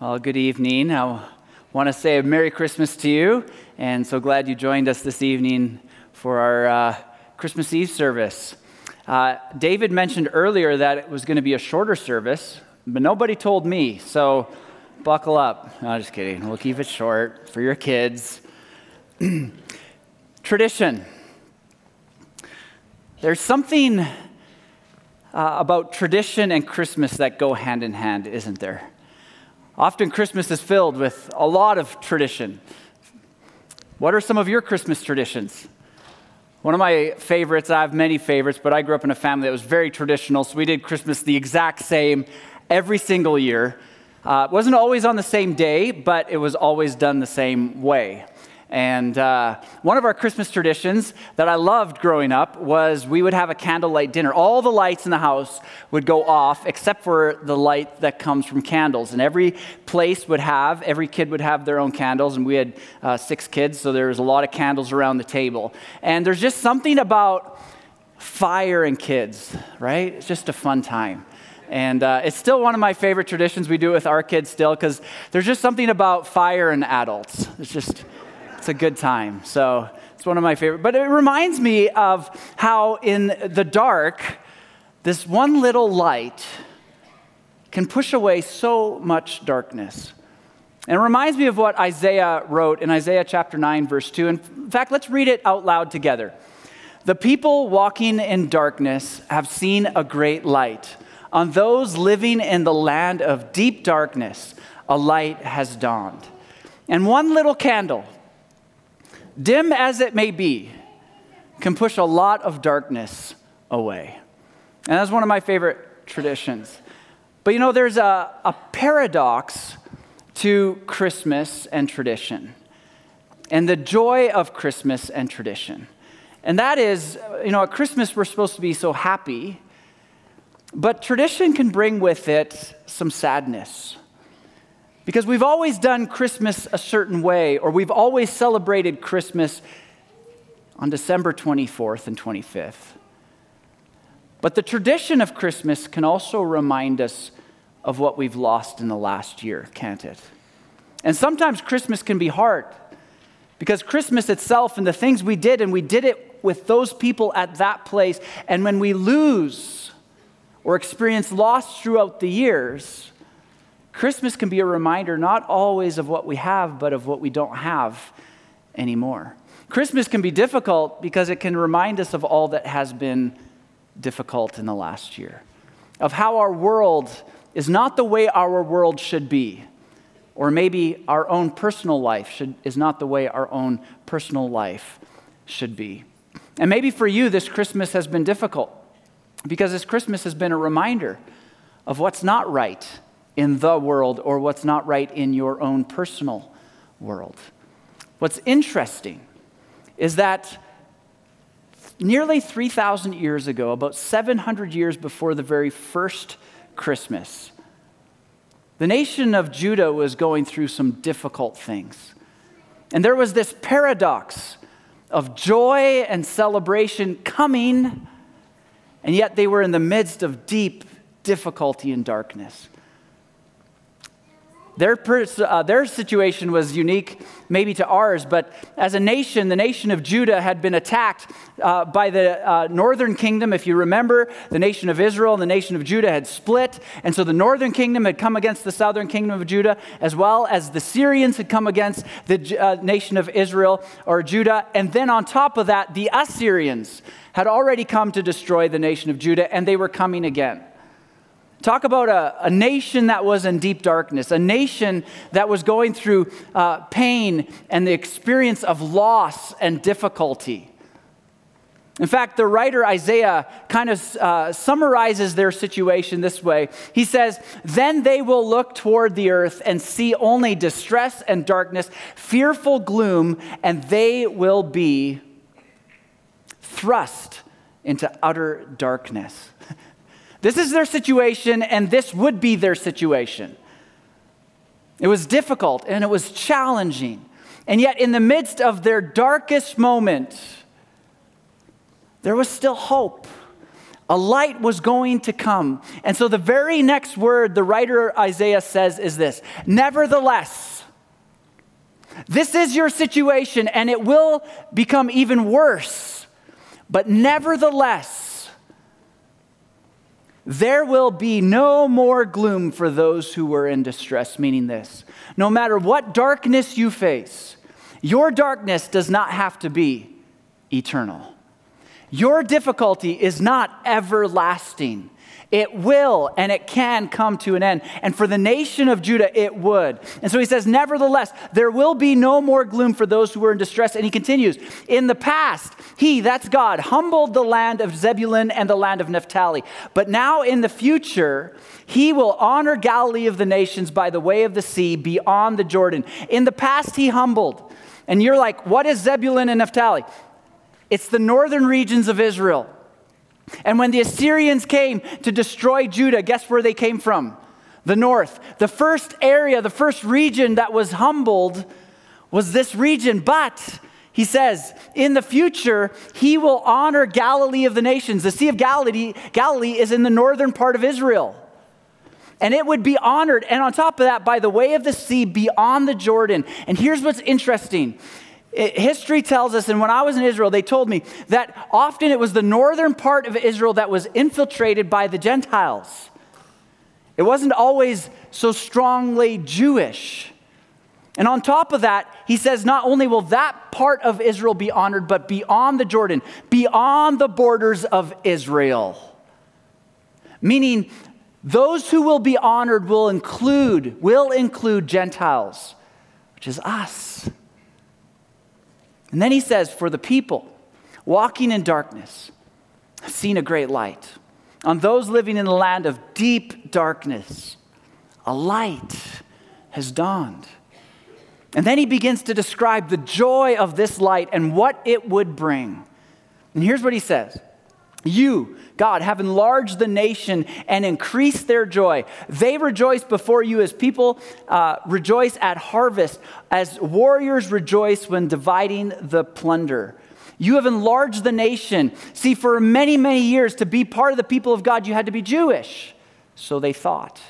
Well, good evening. I want to say a Merry Christmas to you, and so glad you joined us this evening for our uh, Christmas Eve service. Uh, David mentioned earlier that it was going to be a shorter service, but nobody told me, so buckle up. No, just kidding. We'll keep it short for your kids. Tradition. There's something uh, about tradition and Christmas that go hand in hand, isn't there? Often Christmas is filled with a lot of tradition. What are some of your Christmas traditions? One of my favorites, I have many favorites, but I grew up in a family that was very traditional, so we did Christmas the exact same every single year. Uh, it wasn't always on the same day, but it was always done the same way. And uh, one of our Christmas traditions that I loved growing up was we would have a candlelight dinner. All the lights in the house would go off except for the light that comes from candles. And every place would have, every kid would have their own candles. And we had uh, six kids, so there was a lot of candles around the table. And there's just something about fire and kids, right? It's just a fun time. And uh, it's still one of my favorite traditions. We do it with our kids still because there's just something about fire and adults. It's just a good time. So it's one of my favorite. But it reminds me of how in the dark, this one little light can push away so much darkness. And it reminds me of what Isaiah wrote in Isaiah chapter 9, verse 2. In fact, let's read it out loud together. The people walking in darkness have seen a great light. On those living in the land of deep darkness, a light has dawned. And one little candle dim as it may be, can push a lot of darkness away. And that's one of my favorite traditions. But you know, there's a, a paradox to Christmas and tradition, and the joy of Christmas and tradition. And that is, you know, at Christmas we're supposed to be so happy, but tradition can bring with it some sadness. Because we've always done Christmas a certain way, or we've always celebrated Christmas on December 24th and 25th. But the tradition of Christmas can also remind us of what we've lost in the last year, can't it? And sometimes Christmas can be hard because Christmas itself and the things we did, and we did it with those people at that place, and when we lose or experience loss throughout the years, Christmas can be a reminder not always of what we have, but of what we don't have anymore. Christmas can be difficult because it can remind us of all that has been difficult in the last year, of how our world is not the way our world should be, or maybe our own personal life should, is not the way our own personal life should be. And maybe for you, this Christmas has been difficult because this Christmas has been a reminder of what's not right in the world or what's not right in your own personal world. What's interesting is that nearly 3,000 years ago, about 700 years before the very first Christmas, the nation of Judah was going through some difficult things. And there was this paradox of joy and celebration coming, and yet they were in the midst of deep difficulty and darkness. Their, uh, their situation was unique, maybe to ours, but as a nation, the nation of Judah had been attacked uh, by the uh, northern kingdom. If you remember, the nation of Israel and the nation of Judah had split. And so the northern kingdom had come against the southern kingdom of Judah, as well as the Syrians had come against the uh, nation of Israel or Judah. And then on top of that, the Assyrians had already come to destroy the nation of Judah, and they were coming again. Talk about a, a, nation that was in deep darkness, a nation that was going through uh, pain and the experience of loss and difficulty. In fact, the writer Isaiah kind of uh, summarizes their situation this way. He says, Then they will look toward the earth and see only distress and darkness, fearful gloom, and they will be thrust into utter darkness. This is their situation, and this would be their situation. It was difficult and it was challenging. And yet, in the midst of their darkest moment, there was still hope. A light was going to come. And so the very next word the writer Isaiah says is this Nevertheless, this is your situation and it will become even worse. But nevertheless, there will be no more gloom for those who were in distress, meaning this no matter what darkness you face, your darkness does not have to be eternal. Your difficulty is not everlasting. It will and it can come to an end. And for the nation of Judah, it would. And so he says, Nevertheless, there will be no more gloom for those who are in distress. And he continues, In the past, he, that's God, humbled the land of Zebulun and the land of Naphtali. But now in the future, he will honor Galilee of the nations by the way of the sea beyond the Jordan. In the past, he humbled. And you're like, What is Zebulun and Naphtali? It's the northern regions of Israel. And when the Assyrians came to destroy Judah, guess where they came from? The north. The first area, the first region that was humbled was this region. But he says, in the future, he will honor Galilee of the nations. The Sea of Galilee, Galilee is in the northern part of Israel. And it would be honored. And on top of that, by the way of the sea beyond the Jordan. And here's what's interesting History tells us, and when I was in Israel, they told me that often it was the northern part of Israel that was infiltrated by the Gentiles. It wasn't always so strongly Jewish. And on top of that, he says not only will that part of Israel be honored, but beyond the Jordan, beyond the borders of Israel. Meaning, those who will be honored will include, will include Gentiles, which is us. And then he says, For the people walking in darkness, have seen a great light. On those living in the land of deep darkness, a light has dawned. And then he begins to describe the joy of this light and what it would bring. And here's what he says You, God, have enlarged the nation and increased their joy. They rejoice before you as people uh, rejoice at harvest, as warriors rejoice when dividing the plunder. You have enlarged the nation. See, for many, many years, to be part of the people of God, you had to be Jewish. So they thought.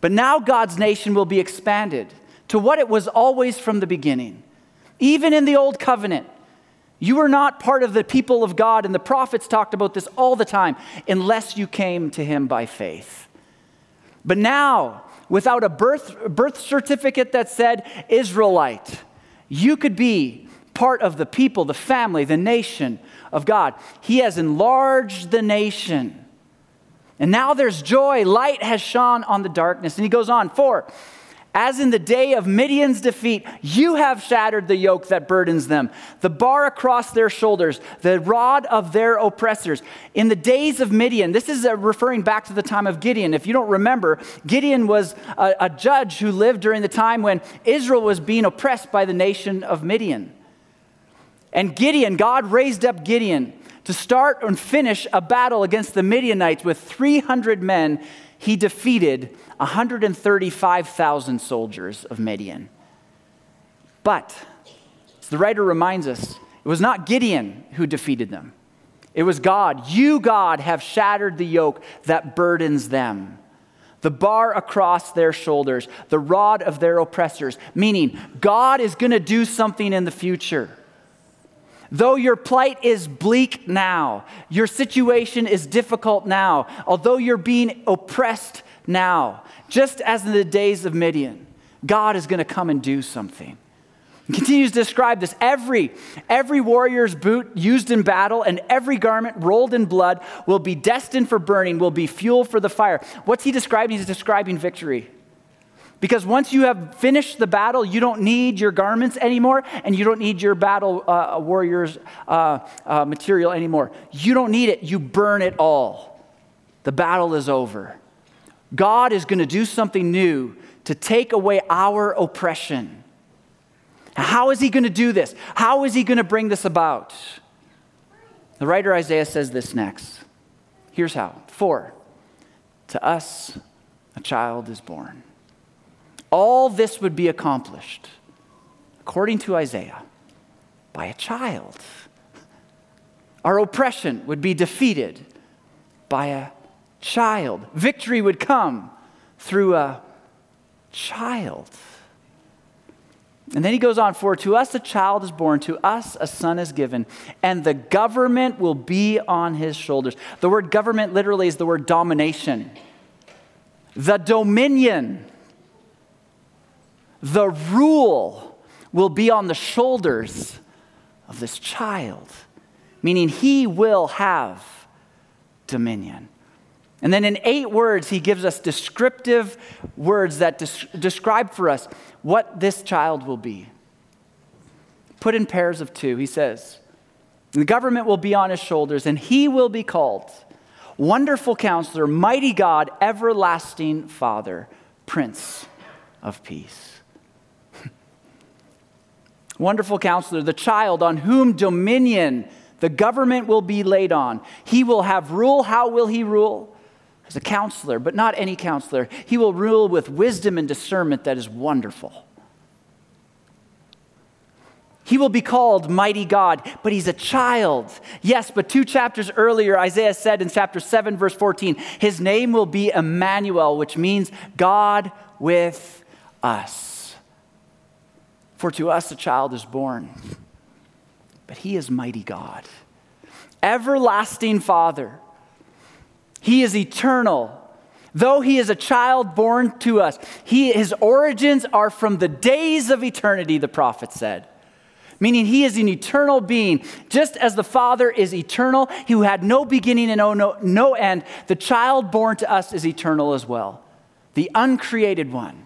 But now God's nation will be expanded to what it was always from the beginning. Even in the Old Covenant, you are not part of the people of God, and the prophets talked about this all the time, unless you came to him by faith. But now, without a birth, birth certificate that said Israelite, you could be part of the people, the family, the nation of God. He has enlarged the nation. And now there's joy. Light has shone on the darkness. And he goes on, for as in the day of Midian's defeat, you have shattered the yoke that burdens them, the bar across their shoulders, the rod of their oppressors. In the days of Midian, this is uh, referring back to the time of Gideon. If you don't remember, Gideon was a, a judge who lived during the time when Israel was being oppressed by the nation of Midian. And Gideon, God raised up Gideon to start and finish a battle against the Midianites with 300 men he defeated 135,000 soldiers of Midian. But, as the writer reminds us, it was not Gideon who defeated them. It was God. You, God, have shattered the yoke that burdens them, the bar across their shoulders, the rod of their oppressors, meaning God is going to do something in the future. Though your plight is bleak now, your situation is difficult now, although you're being oppressed now, just as in the days of Midian, God is going to come and do something. He continues to describe this. Every, every warrior's boot used in battle and every garment rolled in blood will be destined for burning, will be fuel for the fire. What's he describing? He's describing victory. Because once you have finished the battle, you don't need your garments anymore, and you don't need your battle uh, warrior's uh, uh, material anymore. You don't need it, you burn it all. The battle is over. God is going to do something new to take away our oppression. How is he going to do this? How is he going to bring this about? The writer Isaiah says this next. Here's how. For to us a child is born all this would be accomplished, according to Isaiah, by a child. Our oppression would be defeated by a child. Victory would come through a child. And then he goes on, For to us a child is born, to us a son is given, and the government will be on his shoulders. The word government literally is the word domination. The dominion, the rule will be on the shoulders of this child, meaning he will have dominion. And then in eight words, he gives us descriptive words that des- describe for us what this child will be. Put in pairs of two, he says, The government will be on his shoulders, and he will be called Wonderful Counselor, Mighty God, Everlasting Father, Prince of Peace. Wonderful Counselor, the child on whom dominion the government will be laid on. He will have rule. How will he rule? as a counselor, but not any counselor. He will rule with wisdom and discernment that is wonderful. He will be called Mighty God, but he's a child. Yes, but two chapters earlier, Isaiah said in chapter 7, verse 14, his name will be Emmanuel, which means God with us. For to us a child is born, but he is mighty God, everlasting Father he is eternal. Though he is a child born to us, he, his origins are from the days of eternity, the prophet said. Meaning he is an eternal being. Just as the Father is eternal, who had no beginning and no, no, no end, the child born to us is eternal as well, the uncreated one.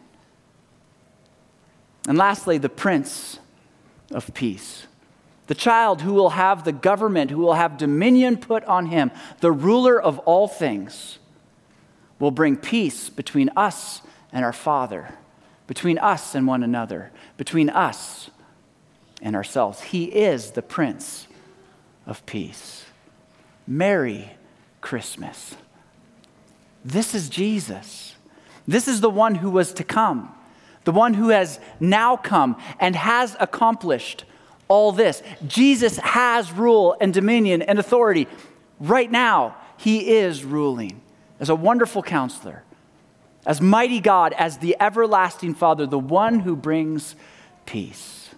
And lastly, the Prince of Peace the child who will have the government, who will have dominion put on him, the ruler of all things, will bring peace between us and our Father, between us and one another, between us and ourselves. He is the Prince of Peace. Merry Christmas. This is Jesus. This is the one who was to come, the one who has now come and has accomplished all this. Jesus has rule and dominion and authority. Right now, he is ruling as a wonderful counselor, as mighty God, as the everlasting Father, the one who brings peace.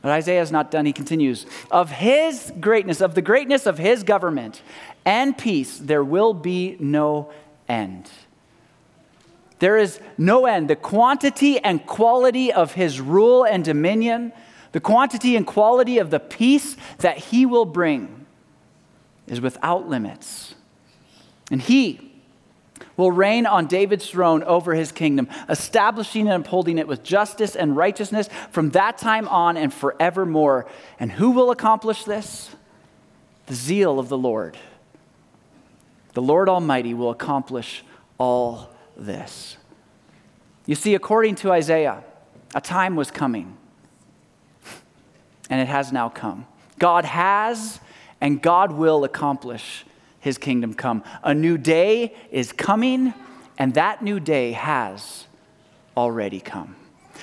But Isaiah is not done. He continues Of his greatness, of the greatness of his government and peace, there will be no end. There is no end. The quantity and quality of his rule and dominion the quantity and quality of the peace that he will bring is without limits. And he will reign on David's throne over his kingdom, establishing and upholding it with justice and righteousness from that time on and forevermore. And who will accomplish this? The zeal of the Lord. The Lord Almighty will accomplish all this. You see, according to Isaiah, a time was coming and it has now come. God has and God will accomplish his kingdom come. A new day is coming, and that new day has already come.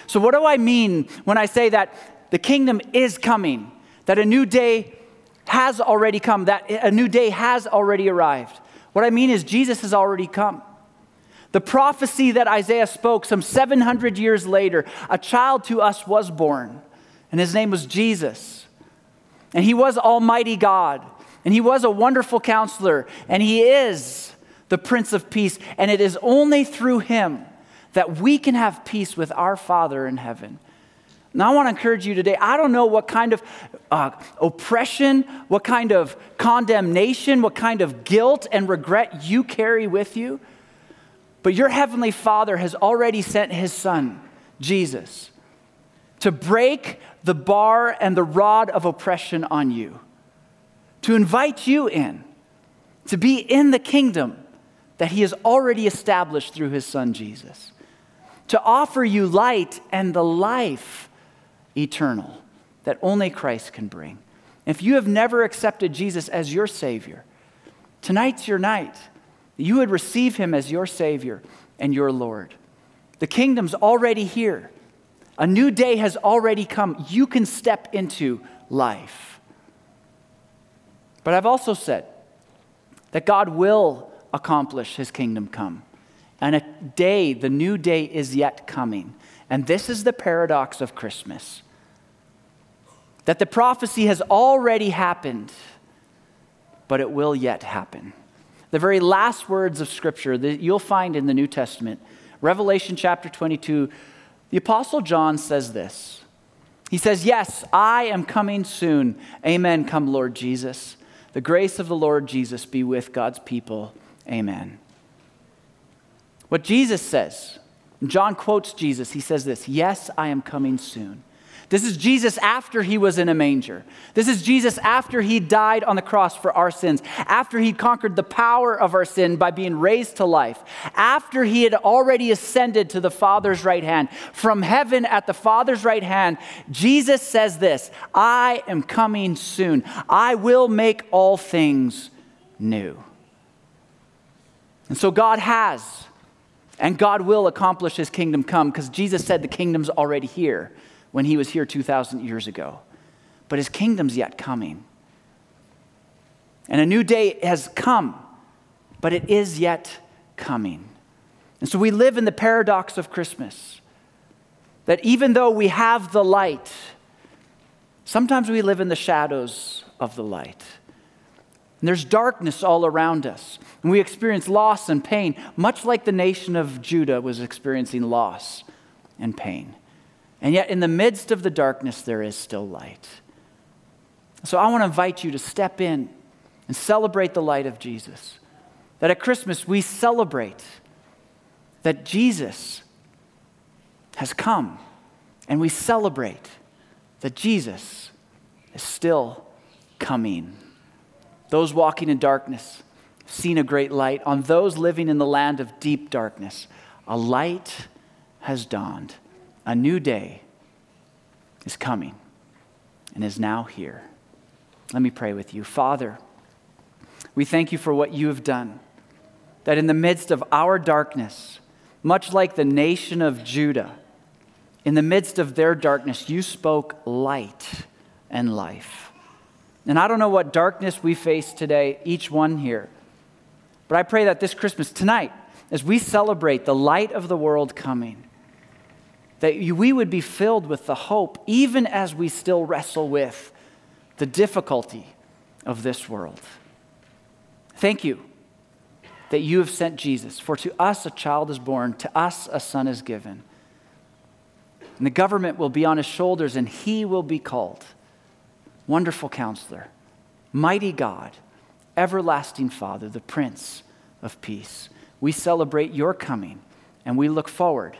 So, what do I mean when I say that the kingdom is coming, that a new day has already come, that a new day has already arrived? What I mean is, Jesus has already come. The prophecy that Isaiah spoke some 700 years later, a child to us was born and his name was Jesus. And he was Almighty God, and he was a wonderful counselor, and he is the Prince of Peace. And it is only through him that we can have peace with our Father in heaven. Now, I want to encourage you today. I don't know what kind of uh, oppression, what kind of condemnation, what kind of guilt and regret you carry with you, but your Heavenly Father has already sent His Son, Jesus, to break the bar and the rod of oppression on you, to invite you in, to be in the kingdom that He has already established through His Son Jesus, to offer you light and the life eternal that only Christ can bring. If you have never accepted Jesus as your Savior, tonight's your night. You would receive Him as your Savior and your Lord. The kingdom's already here. A new day has already come. You can step into life. But I've also said that God will accomplish his kingdom come. And a day, the new day, is yet coming. And this is the paradox of Christmas that the prophecy has already happened, but it will yet happen. The very last words of Scripture that you'll find in the New Testament, Revelation chapter 22, the Apostle John says this. He says, Yes, I am coming soon. Amen. Come, Lord Jesus. The grace of the Lord Jesus be with God's people. Amen. What Jesus says, John quotes Jesus. He says this Yes, I am coming soon. This is Jesus after he was in a manger. This is Jesus after he died on the cross for our sins, after he conquered the power of our sin by being raised to life, after he had already ascended to the Father's right hand. From heaven at the Father's right hand, Jesus says this I am coming soon. I will make all things new. And so God has and God will accomplish his kingdom come because Jesus said the kingdom's already here when he was here 2,000 years ago. But his kingdom's yet coming. And a new day has come, but it is yet coming. And so we live in the paradox of Christmas that even though we have the light, sometimes we live in the shadows of the light. And there's darkness all around us. And we experience loss and pain, much like the nation of Judah was experiencing loss and pain. And yet, in the midst of the darkness, there is still light. So I want to invite you to step in and celebrate the light of Jesus. That at Christmas, we celebrate that Jesus has come, and we celebrate that Jesus is still coming. Those walking in darkness have seen a great light. On those living in the land of deep darkness, a light has dawned. A new day is coming and is now here. Let me pray with you. Father, we thank you for what you have done. That in the midst of our darkness, much like the nation of Judah, in the midst of their darkness, you spoke light and life. And I don't know what darkness we face today, each one here, but I pray that this Christmas, tonight, as we celebrate the light of the world coming, that we would be filled with the hope, even as we still wrestle with the difficulty of this world. Thank you that you have sent Jesus, for to us a child is born, to us a son is given. And the government will be on his shoulders, and he will be called Wonderful Counselor, Mighty God, Everlasting Father, the Prince of Peace. We celebrate your coming, and we look forward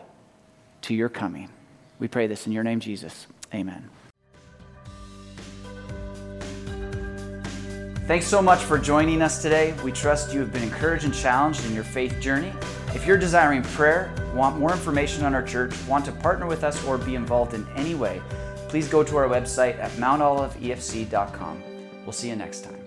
to your coming. We pray this in your name, Jesus. Amen. Thanks so much for joining us today. We trust you have been encouraged and challenged in your faith journey. If you're desiring prayer, want more information on our church, want to partner with us, or be involved in any way, please go to our website at mountoliveefc.com. We'll see you next time.